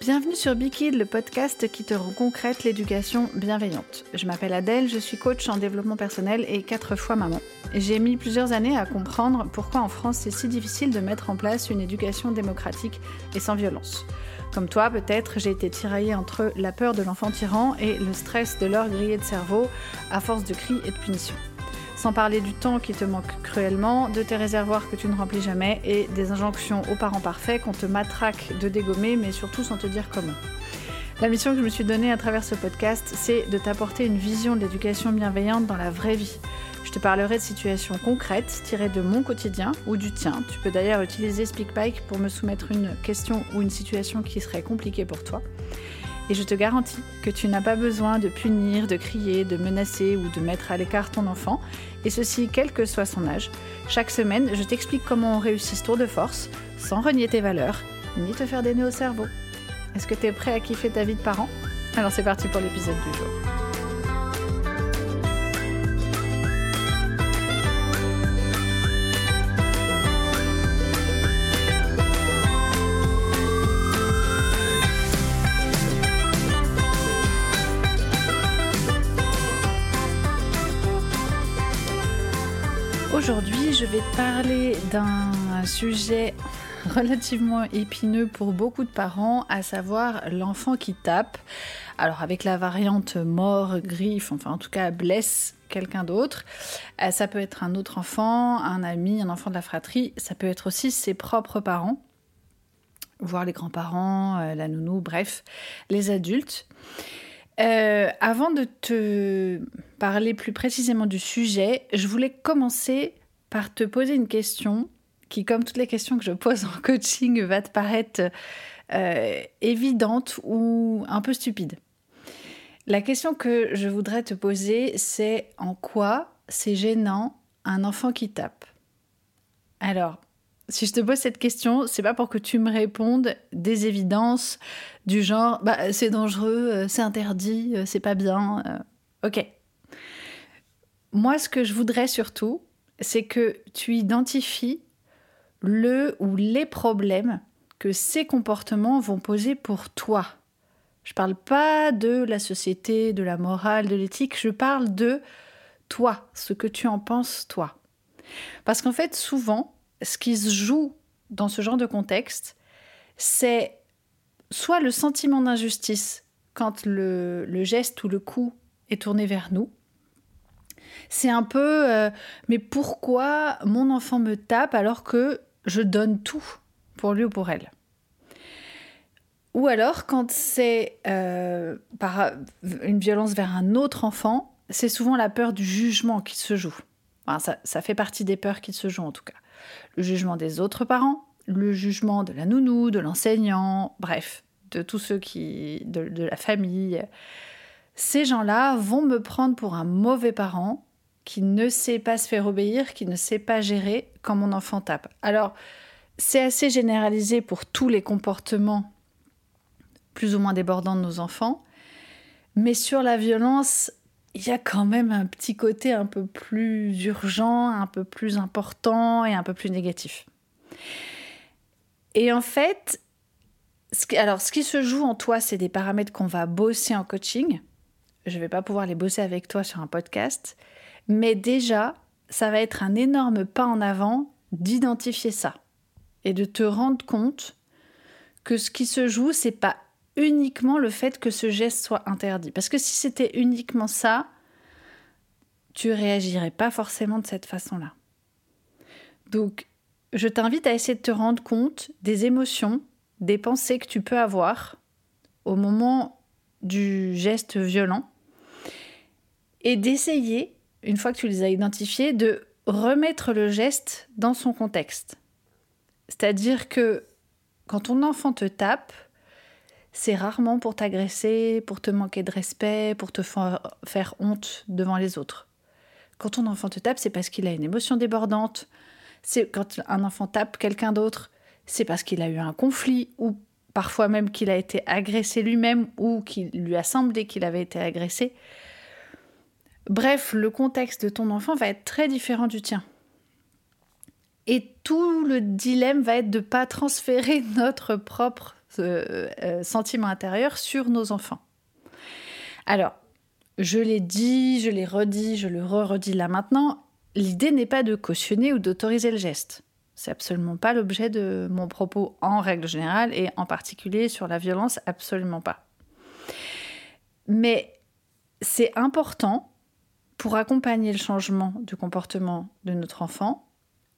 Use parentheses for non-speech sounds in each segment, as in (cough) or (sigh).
Bienvenue sur Bikid, le podcast qui te rend concrète l'éducation bienveillante. Je m'appelle Adèle, je suis coach en développement personnel et quatre fois maman. J'ai mis plusieurs années à comprendre pourquoi en France c'est si difficile de mettre en place une éducation démocratique et sans violence. Comme toi, peut-être, j'ai été tiraillée entre la peur de l'enfant tyran et le stress de l'heure grillée de cerveau à force de cris et de punitions. Sans parler du temps qui te manque cruellement, de tes réservoirs que tu ne remplis jamais et des injonctions aux parents parfaits qu'on te matraque de dégommer, mais surtout sans te dire comment. La mission que je me suis donnée à travers ce podcast, c'est de t'apporter une vision de l'éducation bienveillante dans la vraie vie. Je te parlerai de situations concrètes tirées de mon quotidien ou du tien. Tu peux d'ailleurs utiliser SpeakPike pour me soumettre une question ou une situation qui serait compliquée pour toi. Et je te garantis que tu n'as pas besoin de punir, de crier, de menacer ou de mettre à l'écart ton enfant, et ceci quel que soit son âge. Chaque semaine, je t'explique comment on réussit ce tour de force, sans renier tes valeurs, ni te faire des nœuds au cerveau. Est-ce que tu es prêt à kiffer ta vie de parent? Alors c'est parti pour l'épisode du jour. Parler d'un sujet relativement épineux pour beaucoup de parents, à savoir l'enfant qui tape. Alors avec la variante mort, griffe, enfin en tout cas blesse quelqu'un d'autre. Euh, ça peut être un autre enfant, un ami, un enfant de la fratrie. Ça peut être aussi ses propres parents, voire les grands-parents, euh, la nounou, bref, les adultes. Euh, avant de te parler plus précisément du sujet, je voulais commencer par te poser une question qui, comme toutes les questions que je pose en coaching, va te paraître euh, évidente ou un peu stupide. La question que je voudrais te poser, c'est en quoi c'est gênant un enfant qui tape? Alors, si je te pose cette question, c'est pas pour que tu me répondes des évidences du genre bah, c'est dangereux, euh, c'est interdit, euh, c'est pas bien. Ok. Moi, ce que je voudrais surtout, c'est que tu identifies le ou les problèmes que ces comportements vont poser pour toi. Je parle pas de la société, de la morale, de l'éthique, je parle de toi, ce que tu en penses toi. Parce qu'en fait, souvent, ce qui se joue dans ce genre de contexte, c'est soit le sentiment d'injustice quand le, geste ou le coup est tourné vers nous. C'est un peu euh, mais pourquoi mon enfant me tape alors que je donne tout pour lui ou pour elle? Ou alors quand c'est euh, par une violence vers un autre enfant, c'est souvent la peur du jugement qui se joue. ça fait partie des peurs qui se jouent en tout cas le jugement des autres parents, le jugement de la nounou, de l'enseignant, bref, de tous ceux qui. de, de la famille. Ces gens-là vont me prendre pour un mauvais parent qui ne sait pas se faire obéir, qui ne sait pas gérer quand mon enfant tape. Alors, c'est assez généralisé pour tous les comportements plus ou moins débordants de nos enfants, mais sur la violence, il y a quand même un petit côté un peu plus urgent, un peu plus important et un peu plus négatif. Et en fait, alors ce qui se joue en toi, c'est des paramètres qu'on va bosser en coaching. Je ne vais pas pouvoir les bosser avec toi sur un podcast, mais déjà, ça va être un énorme pas en avant d'identifier ça et de te rendre compte que ce qui se joue, c'est pas uniquement le fait que ce geste soit interdit. Parce que si c'était uniquement ça, tu réagirais pas forcément de cette façon-là. Donc, je t'invite à essayer de te rendre compte des émotions, des pensées que tu peux avoir au moment du geste violent et d'essayer, une fois que tu les as identifiés, de remettre le geste dans son contexte. C'est-à-dire que quand ton enfant te tape, c'est rarement pour t'agresser, pour te manquer de respect, pour te faire honte devant les autres. Quand ton enfant te tape, c'est parce qu'il a une émotion débordante. C'est quand un enfant tape quelqu'un d'autre, c'est parce qu'il a eu un conflit ou parfois même qu'il a été agressé lui-même ou qu'il lui a semblé qu'il avait été agressé. Bref, le contexte de ton enfant va être très différent du tien. Et tout le dilemme va être de ne pas transférer (laughs) notre propre ce sentiment intérieur sur nos enfants. Alors, je l'ai dit, je l'ai redit, je le re-redis là maintenant, l'idée n'est pas de cautionner ou d'autoriser le geste. C'est absolument pas l'objet de mon propos en règle générale et en particulier sur la violence, absolument pas. Mais c'est important pour accompagner le changement du comportement de notre enfant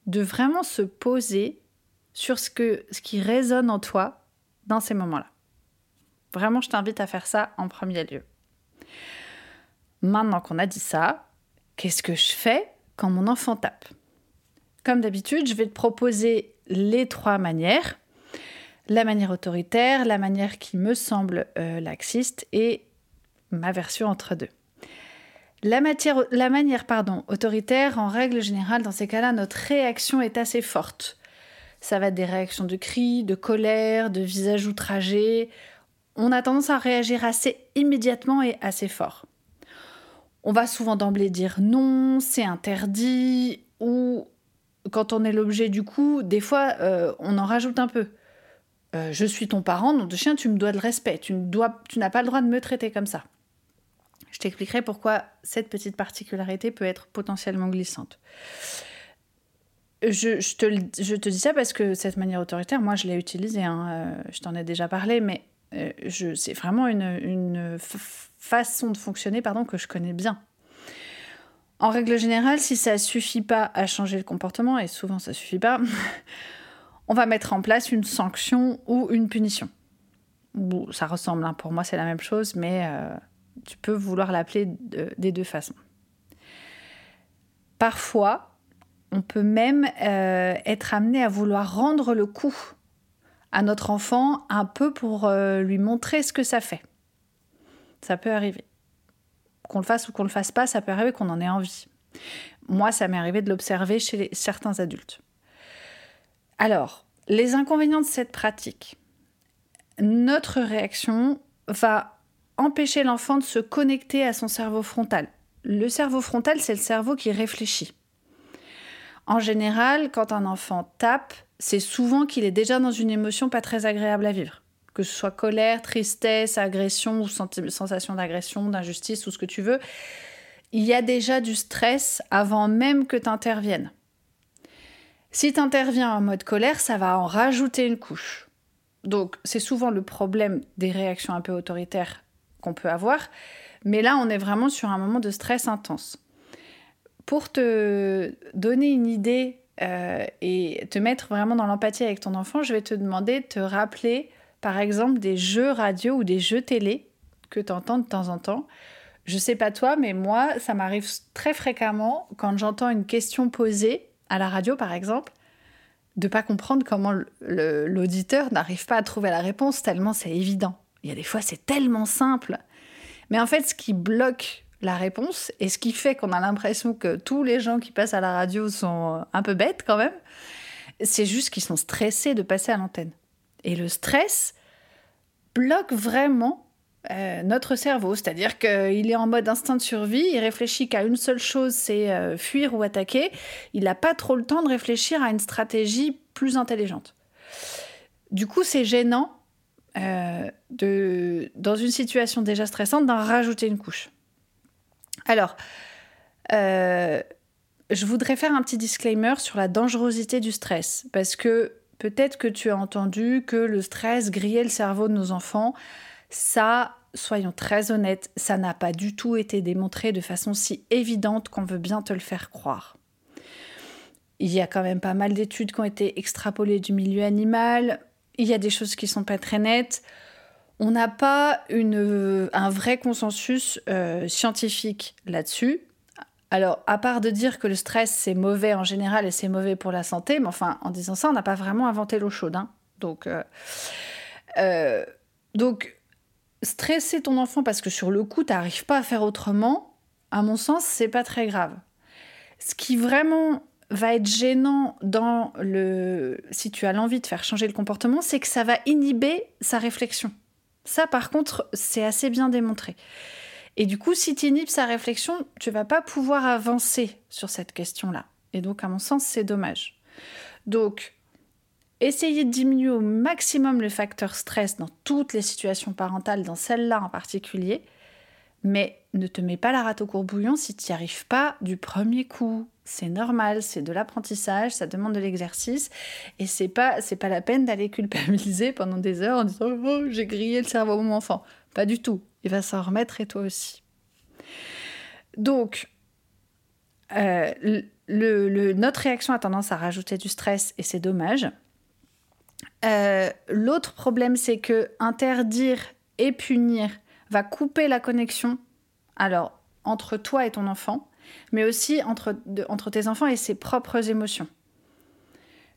de vraiment se poser sur ce, qui résonne en toi dans ces moments-là. Vraiment, je t'invite à faire ça en premier lieu. Maintenant qu'on a dit ça, qu'est-ce que je fais quand mon enfant tape? Comme d'habitude, je vais te proposer les trois manières. La manière autoritaire, la manière qui me semble euh, laxiste et ma version entre deux. La, manière pardon, autoritaire, en règle générale, dans ces cas-là, notre réaction est assez forte. Ça va être des réactions de cris, de colère, de visage outragé. On a tendance à réagir assez immédiatement et assez fort. On va souvent d'emblée dire non, c'est interdit, ou quand on est l'objet du coup, des fois, euh, on en rajoute un peu. Euh, je suis ton parent, nom de chien, tu me dois de respect, tu n'as pas le droit de me traiter comme ça. T'expliquerai pourquoi cette petite particularité peut être potentiellement glissante. Je, te, dis ça parce que cette manière autoritaire, moi, je l'ai utilisée. Hein, euh, je t'en ai déjà parlé, mais c'est vraiment une, façon de fonctionner que je connais bien. En règle générale, si ça suffit pas à changer le comportement, et souvent ça suffit pas, (laughs) on va mettre en place une sanction ou une punition. ça ressemble, hein. pour moi c'est la même chose, mais euh, tu peux vouloir l'appeler des deux façons. Parfois, on peut même euh, être amené à vouloir rendre le coup à notre enfant un peu pour euh, lui montrer ce que ça fait. Ça peut arriver. Qu'on le fasse ou qu'on le fasse pas, ça peut arriver qu'on en ait envie. Moi, ça m'est arrivé de l'observer chez certains adultes. Alors, les inconvénients de cette pratique. Notre réaction va empêcher l'enfant de se connecter à son cerveau frontal. Le cerveau frontal, c'est le cerveau qui réfléchit. En général, quand un enfant tape, c'est souvent qu'il est déjà dans une émotion pas très agréable à vivre que ce soit colère, tristesse, agression ou sensation d'agression, d'injustice ou ce que tu veux, il y a déjà du stress avant même que tu interviennes. Si tu interviens en mode colère, ça va en rajouter une couche. Donc c'est souvent le problème des réactions un peu autoritaires qu'on peut avoir, mais là on est vraiment sur un moment de stress intense. Pour te donner une idée euh, et te mettre vraiment dans l'empathie avec ton enfant, je vais te demander de te rappeler par exemple des jeux radio ou des jeux télé que tu entends de temps en temps. Je sais pas toi, mais moi, ça m'arrive très fréquemment quand j'entends une question posée à la radio, par exemple, de pas comprendre comment l'auditeur n'arrive pas à trouver la réponse tellement c'est évident. Il y a des fois, c'est tellement simple. Mais en fait, ce qui bloque la réponse et ce qui fait qu'on a l'impression que tous les gens qui passent à la radio sont un peu bêtes quand même, c'est juste qu'ils sont stressés de passer à l'antenne. Et le stress bloque vraiment euh, notre cerveau, c'est-à-dire qu'il est en mode instinct de survie, il réfléchit qu'à une seule chose, c'est euh, fuir ou attaquer. Il n'a pas trop le temps de réfléchir à une stratégie plus intelligente. Du coup, c'est gênant euh, de, dans une situation déjà stressante d'en rajouter une couche. Alors, je voudrais faire un petit disclaimer sur la dangerosité du stress, parce que Peut-être que tu as entendu que le stress grillait le cerveau de nos enfants. Ça, soyons très honnêtes, ça n'a pas du tout été démontré de façon si évidente qu'on veut bien te le faire croire. Il y a quand même pas mal d'études qui ont été extrapolées du milieu animal. Il y a des choses qui sont pas très nettes. On n'a pas un vrai consensus euh, scientifique là-dessus. Alors, à part de dire que le stress, c'est mauvais en général et c'est mauvais pour la santé, mais enfin, en disant ça, on n'a pas vraiment inventé l'eau chaude. Hein. Donc, euh, euh, donc, stresser ton enfant parce que sur le coup, tu n'arrives pas à faire autrement, à mon sens, c'est pas très grave. Ce qui vraiment va être gênant dans le si tu as l'envie de faire changer le comportement, c'est que ça va inhiber sa réflexion. Ça, par contre, c'est assez bien démontré. Et du coup, si tu inhibes sa réflexion, tu vas pas pouvoir avancer sur cette question-là. Et donc, à mon sens, c'est dommage. Donc, essayer de diminuer au maximum le facteur stress dans toutes les situations parentales, dans celle-là en particulier, mais ne te mets pas la rate au courbouillon si tu n'y arrives pas du premier coup. C'est normal, c'est de l'apprentissage, ça demande de l'exercice et c'est pas c'est pas la peine d'aller culpabiliser pendant des heures en disant oh, j'ai grillé le cerveau de mon enfant. Pas du tout. Il va s'en remettre et toi aussi. Donc euh, notre réaction a tendance à rajouter du stress et c'est dommage. Euh, l'autre problème, c'est que interdire et punir va couper la connexion, alors entre toi et ton enfant, mais aussi entre, entre tes enfants et ses propres émotions.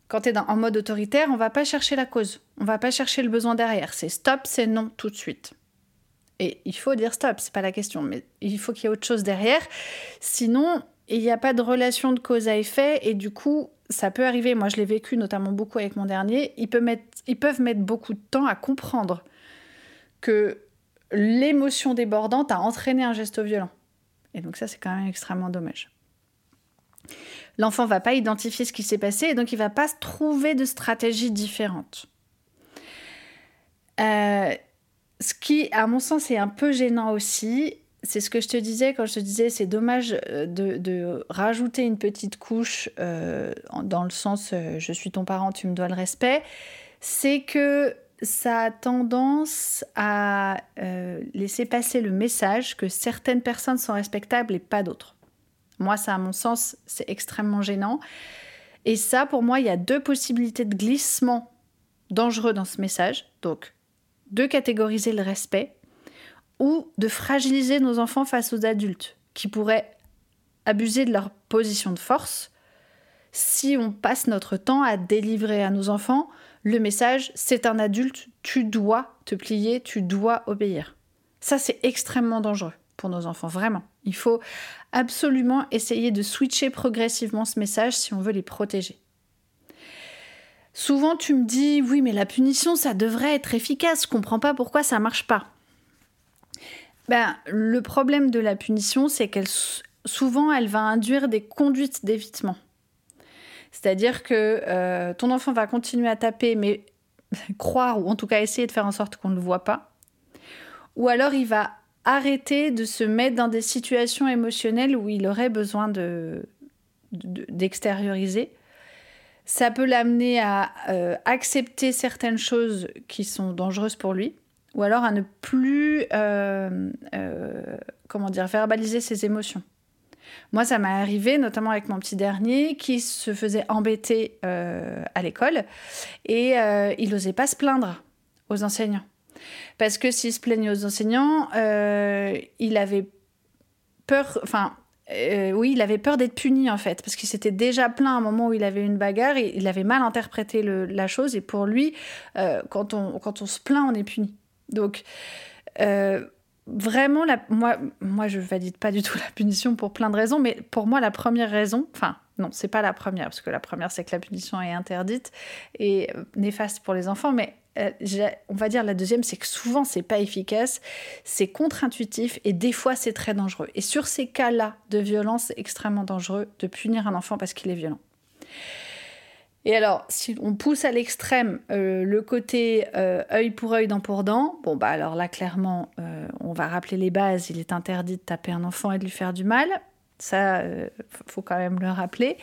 Quand tu es en mode autoritaire, on va pas chercher la cause, on va pas chercher le besoin derrière. C'est stop, c'est non tout de suite. Et il faut dire stop, c'est pas la question, mais il faut qu'il y ait autre chose derrière. Sinon, il n'y a pas de relation de cause à effet et du coup, ça peut arriver. Moi, je l'ai vécu notamment beaucoup avec mon dernier. Mettre, ils peuvent mettre beaucoup de temps à comprendre que l'émotion débordante a entraîné un geste violent. Et donc ça, c'est quand même extrêmement dommage. L'enfant va pas identifier ce qui s'est passé et donc il va pas trouver de stratégie différente. Euh, ce qui, à mon sens, est un peu gênant aussi, c'est ce que je te disais quand je te disais c'est dommage euh, de, rajouter une petite couche euh, dans le sens je suis ton parent, tu me dois le respect, c'est que ça a tendance à euh, laisser passer le message que certaines personnes sont respectables et pas d'autres. Moi, ça, à mon sens, c'est extrêmement gênant. Et ça, pour moi, il y a deux possibilités de glissement dangereux dans ce message. Donc, de catégoriser le respect ou de fragiliser nos enfants face aux adultes qui pourraient abuser de leur position de force si on passe notre temps à délivrer à nos enfants le message c'est un adulte, tu dois te plier, tu dois obéir. Ça, c'est extrêmement dangereux pour nos enfants, vraiment. Il faut absolument essayer de switcher progressivement ce message si on veut les protéger. Souvent, tu me dis, oui, mais la punition, ça devrait être efficace, je comprends pas pourquoi ça marche pas. Ben, le problème de la punition, c'est qu'elle souvent, elle va induire des conduites d'évitement. C'est-à-dire que euh, ton enfant va continuer à taper, mais (laughs) croire, ou en tout cas essayer de faire en sorte qu'on ne le voit pas. Ou alors il va arrêter de se mettre dans des situations émotionnelles où il aurait besoin d'extérioriser. Ça peut l'amener à euh, accepter certaines choses qui sont dangereuses pour lui, ou alors à ne plus, euh, comment dire, verbaliser ses émotions. Moi, ça m'est arrivé, notamment avec mon petit dernier, qui se faisait embêter euh, à l'école et euh, il n'osait pas se plaindre aux enseignants. Parce que s'il se plaignait aux enseignants, euh, il avait peur, enfin, oui, il avait peur d'être puni en fait, parce qu'il s'était déjà plaint à un moment où il avait une bagarre, et il avait mal interprété la chose, et pour lui, quand, on, quand on se plaint, on est puni. Donc, vraiment, moi, moi, je valide pas du tout (laughs) la punition pour plein de raisons, mais pour moi, la première raison, enfin, non, c'est pas la première, parce que la première, c'est que la punition est interdite et euh, néfaste pour les enfants, mais euh, on va dire la deuxième, c'est que souvent, c'est pas efficace, c'est contre-intuitif et des fois, c'est très dangereux. Et sur ces cas-là de violence, c'est extrêmement dangereux de punir un enfant parce qu'il est violent. Et alors, si on pousse à l'extrême euh, le côté euh, œil pour œil, dent pour dent, bon, bah alors là, clairement, euh, on va rappeler les bases. Il est interdit de taper un enfant et de lui faire du mal. Ça, faut quand même le rappeler.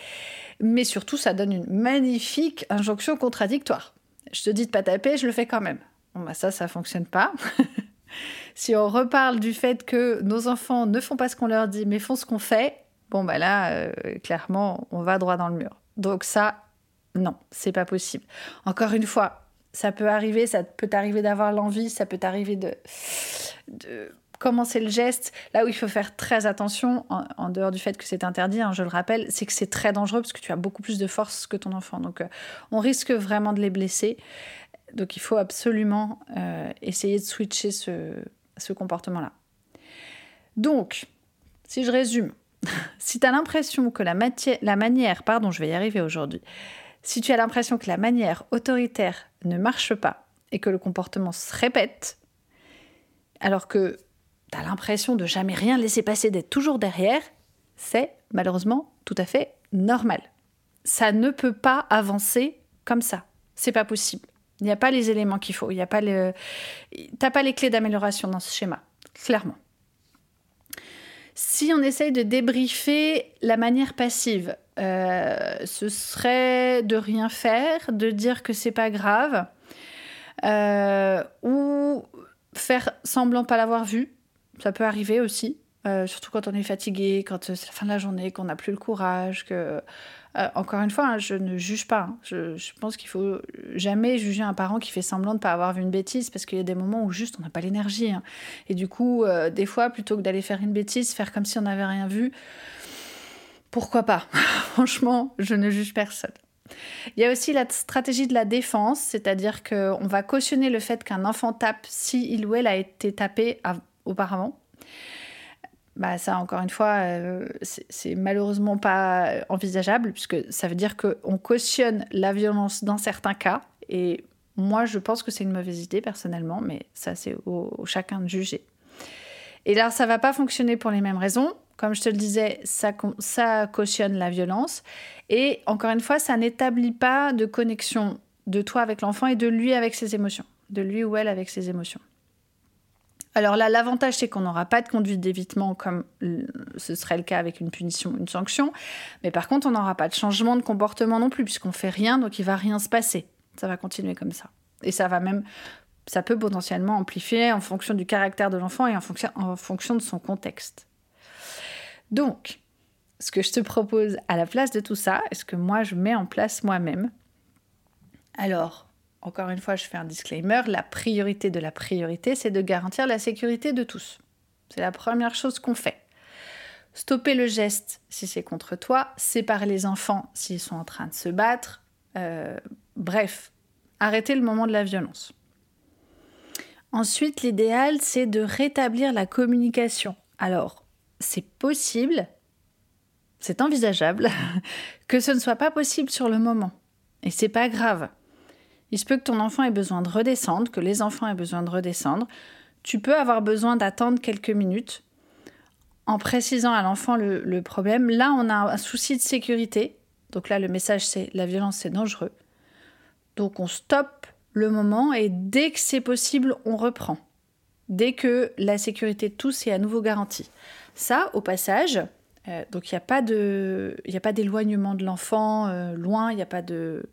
Mais surtout, ça donne une magnifique injonction contradictoire. Je te dis de pas taper, je le fais quand même. Bon, bah ça, ça fonctionne pas. (laughs) si on reparle du fait que nos enfants ne font pas ce qu'on leur dit, mais font ce qu'on fait, bon, bah là, clairement, on va droit dans le mur. Donc ça, non, c'est pas possible. Encore une fois, ça peut arriver, ça peut t'arriver d'avoir l'envie, ça peut t'arriver de, commencer le geste. Là où il faut faire très attention, en, dehors du fait que c'est interdit, hein, je le rappelle, c'est que c'est très dangereux parce que tu as beaucoup plus de force que ton enfant. Donc euh, on risque vraiment de les blesser. Donc il faut absolument euh, essayer de switcher ce, comportement-là. Donc, si je résume, (laughs) si tu as l'impression que la, la manière, pardon, je vais y arriver aujourd'hui, si tu as l'impression que la manière autoritaire ne marche pas et que le comportement se répète, alors que tu as l'impression de jamais rien laisser passer, d'être toujours derrière, c'est malheureusement tout à fait normal. Ça ne peut pas avancer comme ça. C'est pas possible. Il n'y a pas les éléments qu'il faut. Il y a pas. T'as pas les clés d'amélioration dans ce schéma, clairement. Si on essaye de débriefer la manière passive, euh, ce serait de rien faire, de dire que c'est pas grave, euh, ou faire semblant pas l'avoir vu. Ça peut arriver aussi, euh, surtout quand on est fatigué, quand c'est la fin de la journée, qu'on n'a plus le courage, que encore une fois, hein, je ne juge pas. Hein. Je, pense qu'il faut jamais juger un parent qui fait semblant de ne pas avoir vu une bêtise, parce qu'il y a des moments où juste on n'a pas l'énergie. Hein. Et du coup, des fois, plutôt que d'aller faire une bêtise, faire comme si on n'avait rien vu, pourquoi pas? (laughs) Franchement, je ne juge personne. Il y a aussi la stratégie de la défense, c'est-à-dire qu'on va cautionner le fait qu'un enfant tape si il ou elle a été tapé auparavant. Bah ça encore une fois euh, c'est malheureusement pas envisageable puisque ça veut dire qu'on cautionne la violence dans certains cas. Et moi je pense que c'est une mauvaise idée personnellement mais ça c'est au, chacun de juger. Et là ça va pas fonctionner pour les mêmes raisons comme je te le disais ça, cautionne la violence et encore une fois ça n'établit pas de connexion de toi avec l'enfant et de lui avec ses émotions de lui ou elle avec ses émotions alors là, l'avantage, c'est qu'on n'aura pas de conduite d'évitement comme ce serait le cas avec une punition, une sanction. Mais par contre, on n'aura pas de changement de comportement non plus, puisqu'on fait rien, donc il va rien se passer. Ça va continuer comme ça. Et ça va même, ça peut potentiellement amplifier en fonction du caractère de l'enfant et en fonction de son contexte. Donc, ce que je te propose à la place de tout ça, est ce que moi je mets en place moi-même, alors encore une fois, je fais un disclaimer, la priorité de la priorité, c'est de garantir la sécurité de tous. C'est la première chose qu'on fait. Stopper le geste si c'est contre toi, séparer les enfants s'ils sont en train de se battre, euh, bref, arrêter le moment de la violence. Ensuite, l'idéal, c'est de rétablir la communication. Alors, c'est possible, c'est envisageable, (laughs) que ce ne soit pas possible sur le moment. Et c'est pas grave. Il se peut que ton enfant ait besoin de redescendre, que les enfants aient besoin de redescendre. Tu peux avoir besoin d'attendre quelques minutes en précisant à l'enfant le, problème. Là, on a un souci de sécurité. Donc là, le message, c'est la violence, c'est dangereux. Donc on stoppe le moment et dès que c'est possible, on reprend. Dès que la sécurité de tous est à nouveau garantie. Ça, au passage, euh, donc il n'y a pas d'éloignement de l'enfant euh, loin, il n'y a pas de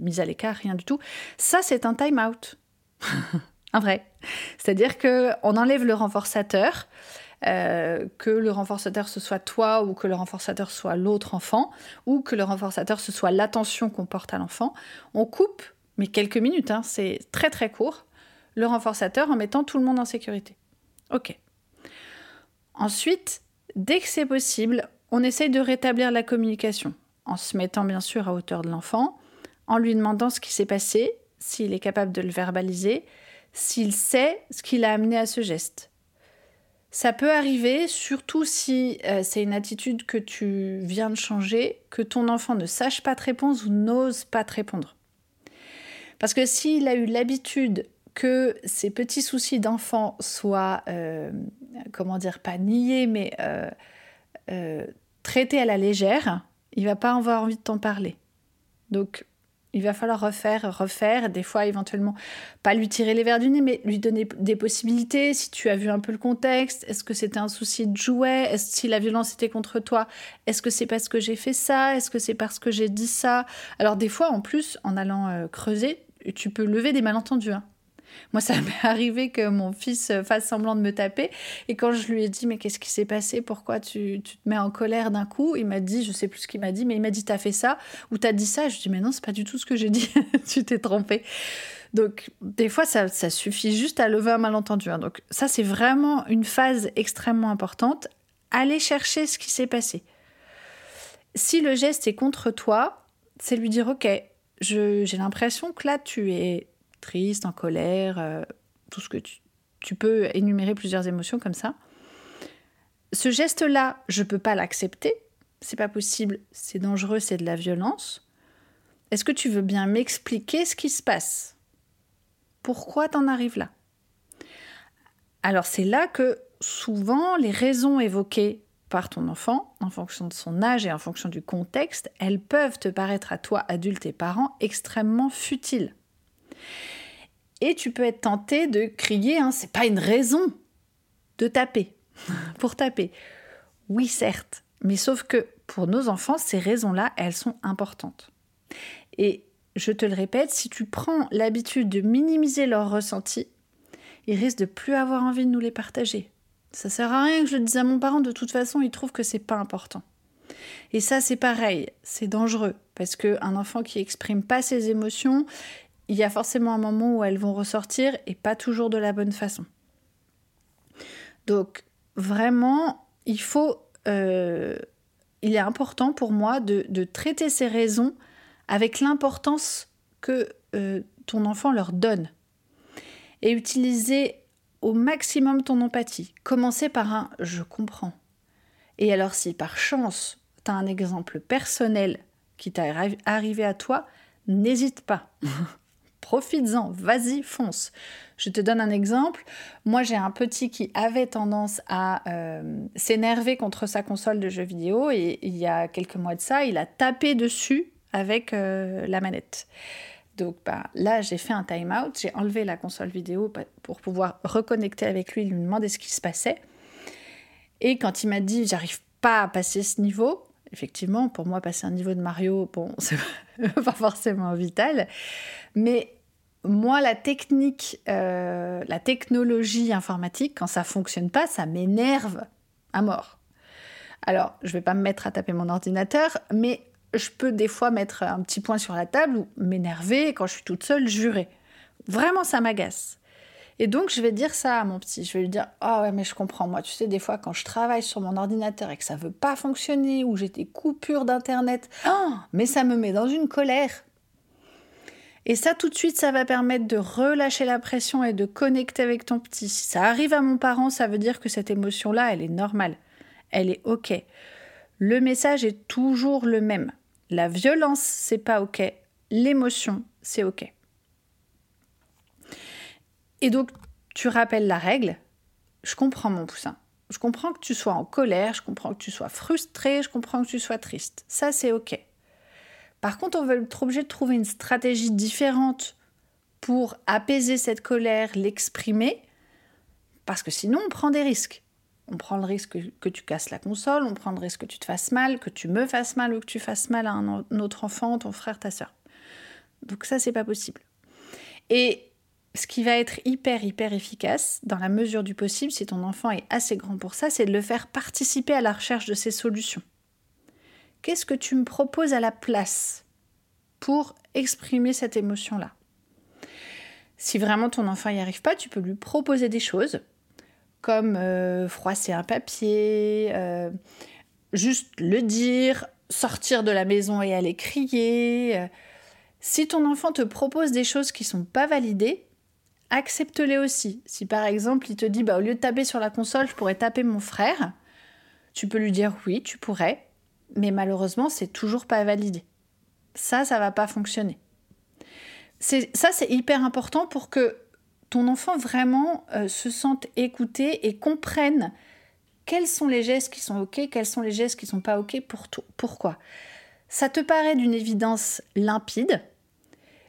mise à l'écart, rien du tout. Ça, c'est un time out. (laughs) un vrai. C'est-à-dire qu'on enlève le renforçateur. Euh, que le renforçateur ce soit toi ou que le renforçateur soit l'autre enfant ou que le renforçateur ce soit l'attention qu'on porte à l'enfant. On coupe, mais quelques minutes, hein, c'est très très court, le renforçateur en mettant tout le monde en sécurité. Ok. Ensuite, dès que c'est possible, on essaye de rétablir la communication en se mettant bien sûr à hauteur de l'enfant, en lui demandant ce qui s'est passé, s'il est capable de le verbaliser, s'il sait ce qui l'a amené à ce geste. Ça peut arriver, surtout si euh, c'est une attitude que tu viens de changer, que ton enfant ne sache pas te répondre ou n'ose pas te répondre. Parce que s'il a eu l'habitude que ces petits soucis d'enfant soient, euh, comment dire, pas niés, mais euh, traités à la légère, il va pas avoir envie de t'en parler. Donc, il va falloir refaire, refaire, des fois éventuellement pas lui tirer les verres du nez, mais lui donner des possibilités. Si tu as vu un peu le contexte, est-ce que c'était un souci de jouet? Est-ce si la violence était contre toi Est-ce que c'est parce que j'ai fait ça? Est-ce que c'est parce que j'ai dit ça? Alors des fois, en plus, en allant euh, creuser, tu peux lever des malentendus. Hein. Moi, ça (laughs) m'est arrivé que mon fils fasse semblant de me taper. Et quand je lui ai dit, mais qu'est-ce qui s'est passé? Pourquoi tu, te mets en colère d'un coup? Il m'a dit, je sais plus ce qu'il m'a dit, mais il m'a dit, t'as fait ça? Ou t'as dit ça? Je lui ai dit, mais non, c'est pas du tout ce que j'ai dit. (laughs) tu t'es trompé. Donc, des fois, ça, suffit juste à lever un malentendu. Hein. Donc, ça, c'est vraiment une phase extrêmement importante. Aller chercher ce qui s'est passé. Si le geste est contre toi, c'est lui dire, OK, j'ai l'impression que là, tu es triste, en colère, euh, tout ce que tu, peux énumérer plusieurs émotions comme ça. Ce geste-là, je ne peux pas l'accepter. C'est pas possible, c'est dangereux, c'est de la violence. Est-ce que tu veux bien m'expliquer ce qui se passe? Pourquoi t'en arrives là? Alors c'est là que souvent les raisons évoquées par ton enfant, en fonction de son âge et en fonction du contexte, elles peuvent te paraître à toi, adulte et parent, extrêmement futiles. Et tu peux être tenté de crier, hein, c'est pas une raison de taper, (laughs) pour taper. Oui, certes, mais sauf que pour nos enfants, ces raisons-là, elles sont importantes. Et je te le répète, si tu prends l'habitude de minimiser leurs ressentis, ils risquent de plus avoir envie de nous les partager. Ça sert à rien que je le dise à mon parent, de toute façon, il trouve que c'est pas important. Et ça, c'est pareil, c'est dangereux, parce qu'un enfant qui exprime pas ses émotions, il y a forcément un moment où elles vont ressortir et pas toujours de la bonne façon. Donc, vraiment, il faut. Euh, il est important pour moi de, traiter ces raisons avec l'importance que euh, ton enfant leur donne. Et utiliser au maximum ton empathie. Commencer par un je comprends. Et alors si par chance tu as un exemple personnel qui t'est arrivé à toi, n'hésite pas. (laughs) Profites-en, vas-y, fonce. Je te donne un exemple. Moi, j'ai un petit qui avait tendance à euh, s'énerver contre sa console de jeux vidéo et il y a quelques mois de ça, il a tapé dessus avec euh, la manette. Donc bah, là, j'ai fait un time-out, j'ai enlevé la console vidéo pour pouvoir reconnecter avec lui, lui demander ce qui se passait. Et quand il m'a dit j'arrive pas à passer ce niveau, effectivement, pour moi, passer un niveau de Mario, bon, (laughs) c'est pas forcément vital. Mais moi, la technique, euh, la technologie informatique, quand ça fonctionne pas, ça m'énerve à mort. Alors, je vais pas me mettre à taper mon ordinateur, mais je peux des fois mettre un petit point sur la table ou m'énerver quand je suis toute seule, jurer. Vraiment, ça m'agace. Et donc, je vais dire ça à mon petit. Je vais lui dire Ah ouais, mais je comprends. Moi, tu sais, des fois, quand je travaille sur mon ordinateur et que ça veut pas fonctionner ou j'ai des coupures d'internet, oh, mais ça me met dans une colère. Et ça, tout de suite, ça va permettre de relâcher la pression et de connecter avec ton petit. Si ça arrive à mon parent, ça veut dire que cette émotion-là, elle est normale. Elle est OK. Le message est toujours le même. La violence, c'est pas OK. L'émotion, c'est OK. Et donc, tu rappelles la règle. Je comprends mon poussin. Je comprends que tu sois en colère, je comprends que tu sois frustré, je comprends que tu sois triste. Ça, c'est OK. Par contre, on va être obligé de trouver une stratégie différente pour apaiser cette colère, l'exprimer, parce que sinon, on prend des risques. On prend le risque que, tu casses la console, on prend le risque que tu te fasses mal, que tu me fasses mal ou que tu fasses mal à un, autre enfant, ton frère, ta soeur. Donc ça, c'est pas possible. Et ce qui va être hyper, hyper efficace, dans la mesure du possible, si ton enfant est assez grand pour ça, c'est de le faire participer à la recherche de ces solutions. Qu'est-ce que tu me proposes à la place pour exprimer cette émotion-là? Si vraiment ton enfant n'y arrive pas, tu peux lui proposer des choses comme euh, froisser un papier, euh, juste le dire, sortir de la maison et aller crier. Euh. Si ton enfant te propose des choses qui sont pas validées, accepte-les aussi. Si par exemple il te dit bah, au lieu de taper sur la console, je pourrais taper mon frère, tu peux lui dire oui, tu pourrais, mais malheureusement c'est toujours pas validé. Ça, ça va pas fonctionner. Ça, c'est hyper important pour que ton enfant vraiment euh, se sente écouté et comprenne quels sont les gestes qui sont OK, quels sont les gestes qui sont pas OK pour toi. Pourquoi Ça te paraît d'une évidence limpide,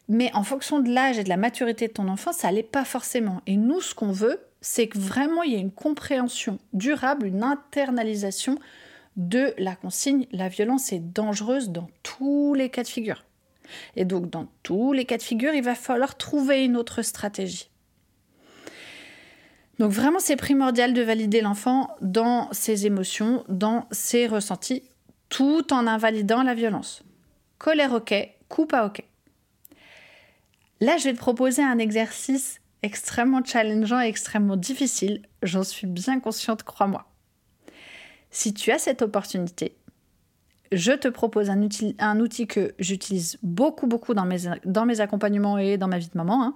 mais en fonction de l'âge et de la maturité de ton enfant, ça l'est pas forcément. Et nous, ce qu'on veut, c'est que vraiment il y ait une compréhension durable, une internalisation de la consigne. La violence est dangereuse dans tous les cas de figure. Et donc dans tous les cas de figure, il va falloir trouver une autre stratégie. Donc vraiment, c'est primordial de valider l'enfant dans ses émotions, dans ses ressentis, tout en invalidant la violence. Colère ok, coup pas ok. Là, je vais te proposer un exercice extrêmement challengeant et extrêmement difficile. J'en suis bien consciente, crois-moi. Si tu as cette opportunité, je te propose un, outil, que j'utilise beaucoup, beaucoup dans mes, accompagnements et dans ma vie de maman, hein,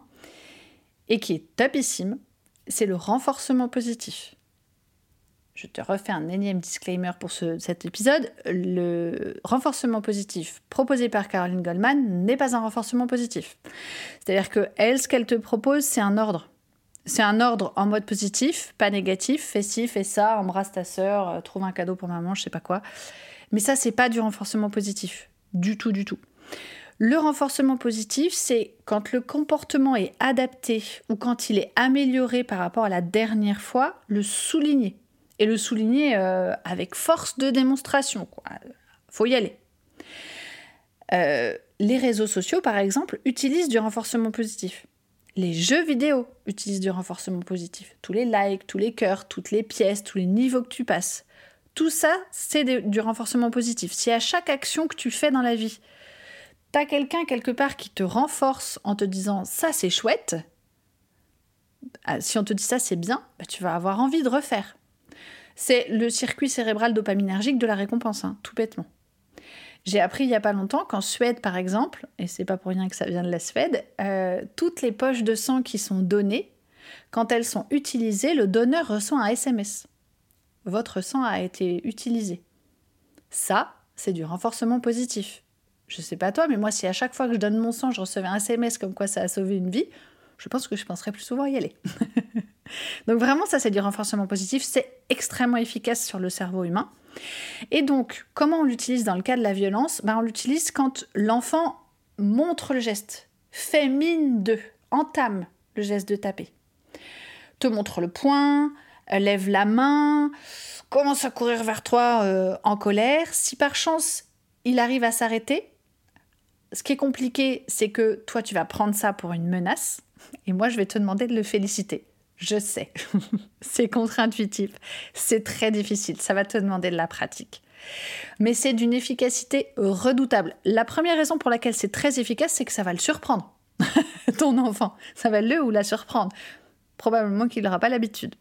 et qui est topissime c'est le renforcement positif. Je te refais un énième disclaimer pour cet épisode. Le renforcement positif proposé par Caroline Goldman n'est pas un renforcement positif. C'est-à-dire que elle, ce qu'elle te propose, c'est un ordre. C'est un ordre en mode positif, pas négatif. Fais ci, fais ça, embrasse ta sœur, euh, trouve un cadeau pour maman, je sais pas quoi. Mais ça, c'est pas du renforcement positif. Du tout, du tout. Le renforcement positif, c'est quand le comportement est adapté ou quand il est amélioré par rapport à la dernière fois, le souligner. Et le souligner euh, avec force de démonstration. Quoi. Faut y aller. Euh, les réseaux sociaux, par exemple, utilisent du renforcement positif. Les jeux vidéo utilisent du renforcement positif. Tous les likes, tous les cœurs, toutes les pièces, tous les niveaux que tu passes. Tout ça, c'est du renforcement positif. Si à chaque action que tu fais dans la vie, tu as quelqu'un quelque part qui te renforce en te disant ça c'est chouette, ah, si on te dit ça c'est bien, bah, tu vas avoir envie de refaire. C'est le circuit cérébral dopaminergique de la récompense, hein, tout bêtement. J'ai appris il n'y a pas longtemps qu'en Suède, par exemple, et c'est pas pour rien que ça vient de la Suède, euh, toutes les poches de sang qui sont données, quand elles sont utilisées, le donneur reçoit un SMS. Votre sang a été utilisé. Ça, c'est du renforcement positif. Je sais pas toi, mais moi, si à chaque fois que je donne mon sang, je recevais un SMS comme quoi ça a sauvé une vie, je pense que je penserais plus souvent y aller. (laughs) donc vraiment, ça, c'est du renforcement positif. C'est extrêmement efficace sur le cerveau humain. Et donc, comment on l'utilise dans le cas de la violence? Ben, On l'utilise quand l'enfant montre le geste, fait mine de, entame le geste de taper. Te montre le poing, lève la main, commence à courir vers toi euh, en colère. Si par chance il arrive à s'arrêter, ce qui est compliqué, c'est que toi tu vas prendre ça pour une menace et moi je vais te demander de le féliciter. Je sais, (laughs) c'est contre-intuitif, c'est très difficile, ça va te demander de la pratique. Mais c'est d'une efficacité redoutable. La première raison pour laquelle c'est très efficace, c'est que ça va le surprendre, (laughs) ton enfant. Ça va le ou la surprendre. Probablement qu'il n'aura pas l'habitude.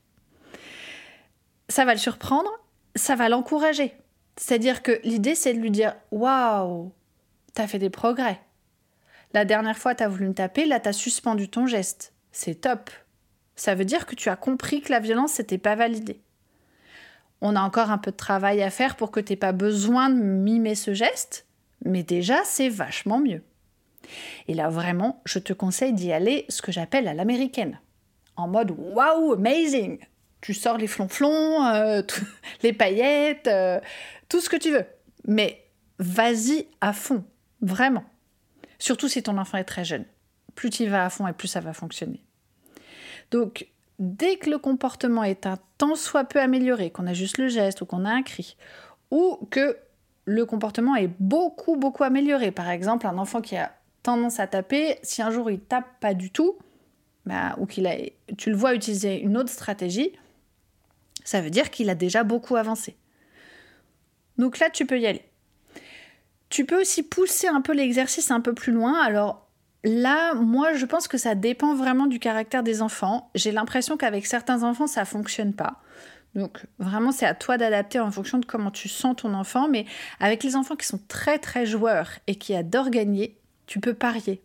Ça va le surprendre, ça va l'encourager. C'est-à-dire que l'idée, c'est de lui dire Waouh, t'as fait des progrès. La dernière fois, t'as voulu me taper, là, t'as suspendu ton geste. C'est top. Ça veut dire que tu as compris que la violence n'était pas validée. On a encore un peu de travail à faire pour que tu n'aies pas besoin de mimer ce geste, mais déjà, c'est vachement mieux. Et là, vraiment, je te conseille d'y aller ce que j'appelle à l'américaine, en mode wow, amazing Tu sors les flonflons, euh, (laughs) les paillettes, euh, tout ce que tu veux. Mais vas-y à fond, vraiment. Surtout si ton enfant est très jeune. Plus tu y vas à fond et plus ça va fonctionner. Donc, dès que le comportement est un tant soit peu amélioré, qu'on a juste le geste ou qu'on a un cri, ou que le comportement est beaucoup, beaucoup amélioré, par exemple, un enfant qui a tendance à taper, si un jour il tape pas du tout, bah, ou qu'il a, tu le vois utiliser une autre stratégie, ça veut dire qu'il a déjà beaucoup avancé. Donc là, tu peux y aller. Tu peux aussi pousser un peu l'exercice un peu plus loin. Alors, Là, moi, je pense que ça dépend vraiment du caractère des enfants. J'ai l'impression qu'avec certains enfants, ça fonctionne pas. Donc, vraiment, c'est à toi d'adapter en fonction de comment tu sens ton enfant. Mais avec les enfants qui sont très, très joueurs et qui adorent gagner, tu peux parier.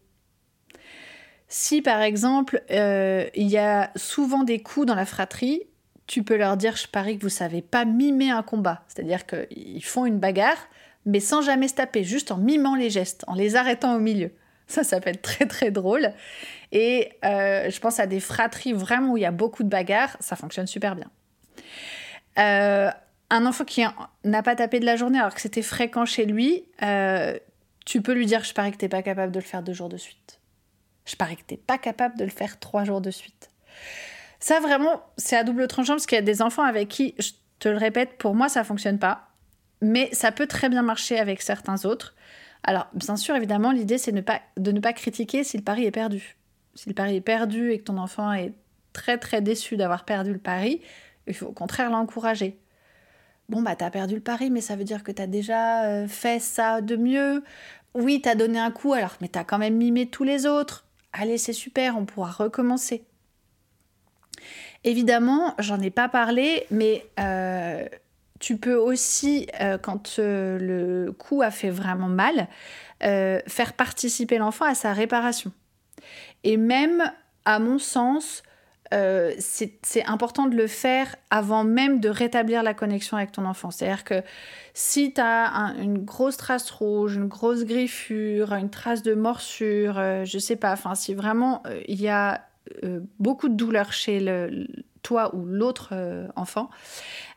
Si, par exemple, euh, il y a souvent des coups dans la fratrie, tu peux leur dire, je parie que vous savez pas mimer un combat. C'est-à-dire qu'ils font une bagarre, mais sans jamais se taper, juste en mimant les gestes, en les arrêtant au milieu. Ça, ça peut être très très drôle. Et euh, je pense à des fratries vraiment où il y a beaucoup de bagarres, ça fonctionne super bien. Euh, un enfant qui n'a pas tapé de la journée alors que c'était fréquent chez lui, euh, tu peux lui dire Je parie que tu n'es pas capable de le faire deux jours de suite. Je parie que tu n'es pas capable de le faire trois jours de suite. Ça, vraiment, c'est à double tranchant parce qu'il y a des enfants avec qui, je te le répète, pour moi, ça fonctionne pas. Mais ça peut très bien marcher avec certains autres. Alors, bien sûr, évidemment, l'idée, c'est de ne pas critiquer si le pari est perdu. Si le pari est perdu et que ton enfant est très très déçu d'avoir perdu le pari, il faut au contraire l'encourager. Bon, bah, t'as perdu le pari, mais ça veut dire que t'as déjà euh, fait ça de mieux. Oui, t'as donné un coup, alors, mais t'as quand même mimé tous les autres. Allez, c'est super, on pourra recommencer. Évidemment, j'en ai pas parlé, mais euh, tu peux aussi, euh, quand euh, le coup a fait vraiment mal, euh, faire participer l'enfant à sa réparation. Et même, à mon sens, c'est important de le faire avant même de rétablir la connexion avec ton enfant. C'est-à-dire que si tu as une grosse trace rouge, une grosse griffure, une trace de morsure, je sais pas, enfin si vraiment il y a beaucoup de douleur chez toi ou l'autre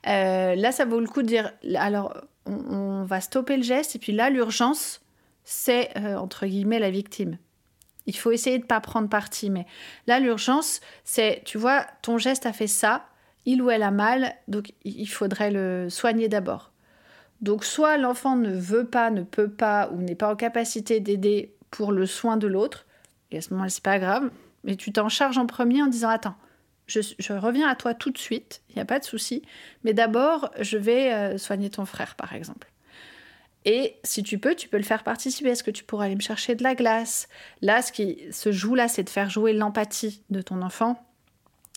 euh, là, ça vaut le coup de dire, alors, on, va stopper le geste, et puis là, l'urgence, c'est, entre guillemets, la victime. Il faut essayer de ne pas prendre parti, mais là, l'urgence, c'est, tu vois, ton geste a fait ça, il ou elle a mal, donc il faudrait le soigner d'abord. Donc soit l'enfant ne veut pas, ne peut pas ou n'est pas en capacité d'aider pour le soin de l'autre, et à ce moment-là, c'est pas grave, mais tu t'en charges en premier en disant attends, je, reviens à toi tout de suite, il n'y a pas de souci, mais d'abord, je vais euh, soigner ton frère, par exemple. Et si tu peux, tu peux le faire participer. Est-ce que tu pourras aller me chercher de la glace? Là, ce qui se joue là, c'est de faire jouer l'empathie de ton enfant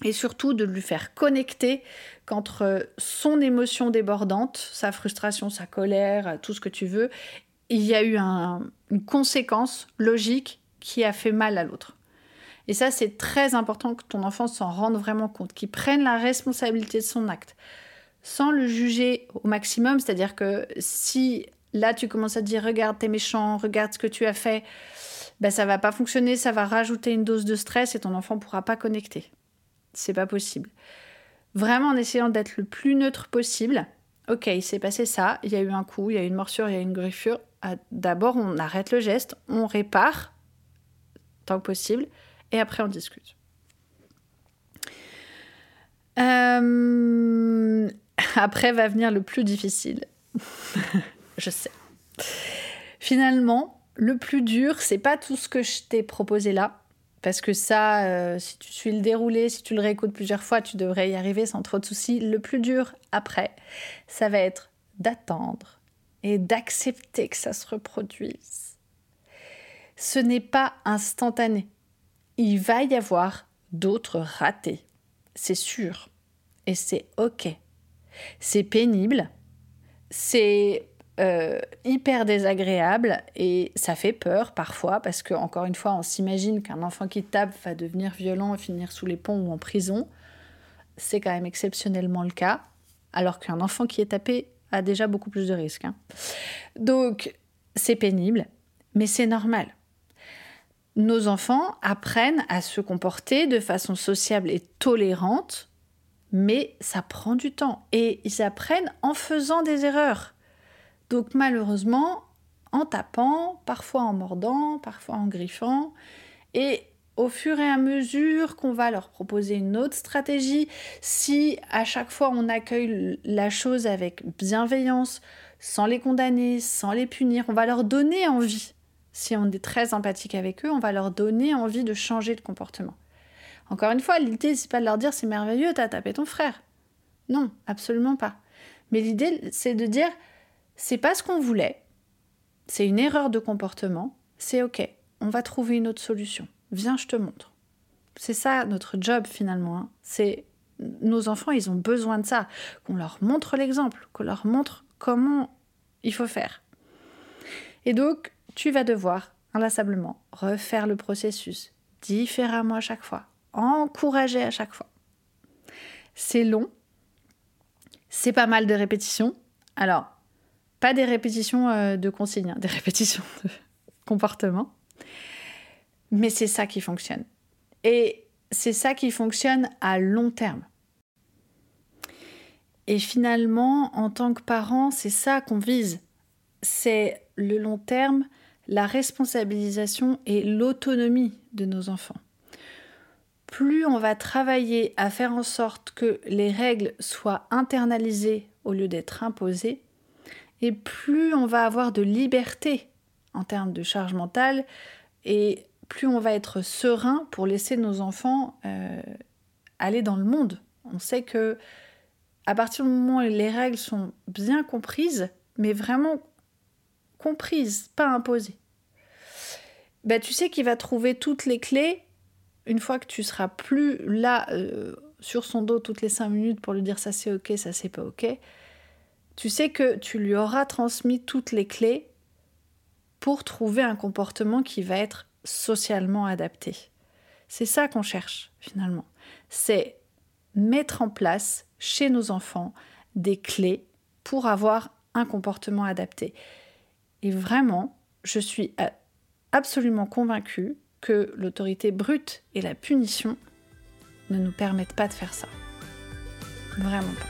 et surtout de lui faire connecter qu'entre son émotion débordante, sa frustration, sa colère, tout ce que tu veux, il y a eu une conséquence logique qui a fait mal à l'autre. Et ça, c'est très important que ton enfant s'en rende vraiment compte, qu'il prenne la responsabilité de son acte, sans le juger au maximum. C'est-à-dire que si là, tu commences à dire, regarde, t'es méchant, regarde ce que tu as fait, ben, ça va pas fonctionner, ça va rajouter une dose de stress et ton enfant pourra pas connecter c'est pas possible. Vraiment en essayant d'être le plus neutre possible. Ok, il s'est passé ça, il y a eu un coup, il y a eu une morsure, il y a eu une griffure. Ah, d'abord, on arrête le geste, on répare tant que possible, et après on discute. Euh, après va venir le plus difficile. (laughs) je sais. Finalement, le plus dur, c'est pas tout ce que je t'ai proposé là, parce que ça, euh, si tu suis le déroulé, si tu le réécoutes plusieurs fois, tu devrais y arriver sans trop de soucis. Le plus dur après, ça va être d'attendre et d'accepter que ça se reproduise. Ce n'est pas instantané. Il va y avoir d'autres ratés, c'est sûr. Et c'est OK. C'est pénible, c'est euh, hyper désagréable et ça fait peur parfois parce que encore une fois on s'imagine qu'un enfant qui tape va devenir violent et finir sous les ponts ou en prison. C'est quand même exceptionnellement le cas, alors qu'un enfant qui est tapé a déjà beaucoup plus de risques. Hein. Donc c'est pénible, mais c'est normal. Nos enfants apprennent à se comporter de façon sociable et tolérante, mais ça prend du temps et ils apprennent en faisant des erreurs. Donc malheureusement, en tapant, parfois en mordant, parfois en griffant, et au fur et à mesure qu'on va leur proposer une autre stratégie, si à chaque fois on accueille la chose avec bienveillance, sans les condamner, sans les punir, on va leur donner envie. Si on est très empathique avec eux, on va leur donner envie de changer de comportement. Encore une fois, l'idée, c'est pas de leur dire c'est merveilleux, t'as tapé ton frère. Non, absolument pas. Mais l'idée, c'est de dire c'est pas ce qu'on voulait, c'est une erreur de comportement, c'est ok, on va trouver une autre solution. Viens, je te montre. C'est ça notre job finalement. Hein. C'est nos enfants, ils ont besoin de ça, qu'on leur montre l'exemple, qu'on leur montre comment il faut faire. Et donc, tu vas devoir inlassablement refaire le processus différemment à chaque fois, encourager à chaque fois. C'est long, c'est pas mal de répétitions. Alors, pas des répétitions euh, de consignes, hein, (laughs) des répétitions de comportement. Mais c'est ça qui fonctionne. Et c'est ça qui fonctionne à long terme. Et finalement, en tant que parent, c'est ça qu'on vise. C'est le long terme, la responsabilisation et l'autonomie de nos enfants. Plus on va travailler à faire en sorte que les règles soient internalisées au lieu d'être imposées, et plus on va avoir de liberté en termes de charge mentale, et plus on va être serein pour laisser nos enfants euh, aller dans le monde. On sait que à partir du moment où les règles sont bien comprises, mais vraiment comprises, pas imposées, ben, tu sais qu'il va trouver toutes les clés une fois que tu seras plus là euh, sur son dos toutes les cinq minutes pour lui dire ça c'est ok, ça c'est pas ok tu sais que tu lui auras transmis toutes les clés pour trouver un comportement qui va être socialement adapté. C'est ça qu'on cherche finalement. C'est mettre en place chez nos enfants des clés pour avoir un comportement adapté. Et vraiment, je suis absolument convaincue que l'autorité brute et la punition ne nous permettent pas de faire ça. Vraiment pas.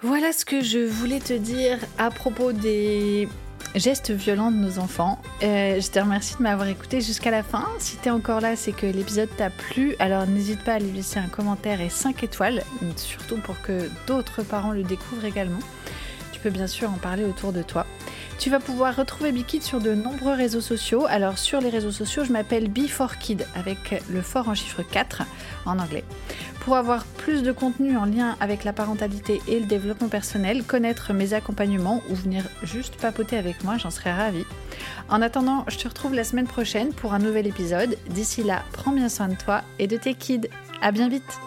Voilà ce que je voulais te dire à propos des gestes violents de nos enfants. Euh, je te remercie de m'avoir écouté jusqu'à la fin. Si tu es encore là, c'est que l'épisode t'a plu. Alors n'hésite pas à lui laisser un commentaire et 5 étoiles, surtout pour que d'autres parents le découvrent également. Tu peux bien sûr en parler autour de toi. Tu vas pouvoir retrouver Bikid sur de nombreux réseaux sociaux. Alors sur les réseaux sociaux, je m'appelle B4Kid avec le fort en chiffre 4 en anglais. Pour avoir plus de contenu en lien avec la parentalité et le développement personnel, connaître mes accompagnements ou venir juste papoter avec moi, j'en serais ravie. En attendant, je te retrouve la semaine prochaine pour un nouvel épisode. D'ici là, prends bien soin de toi et de tes kids. À bien vite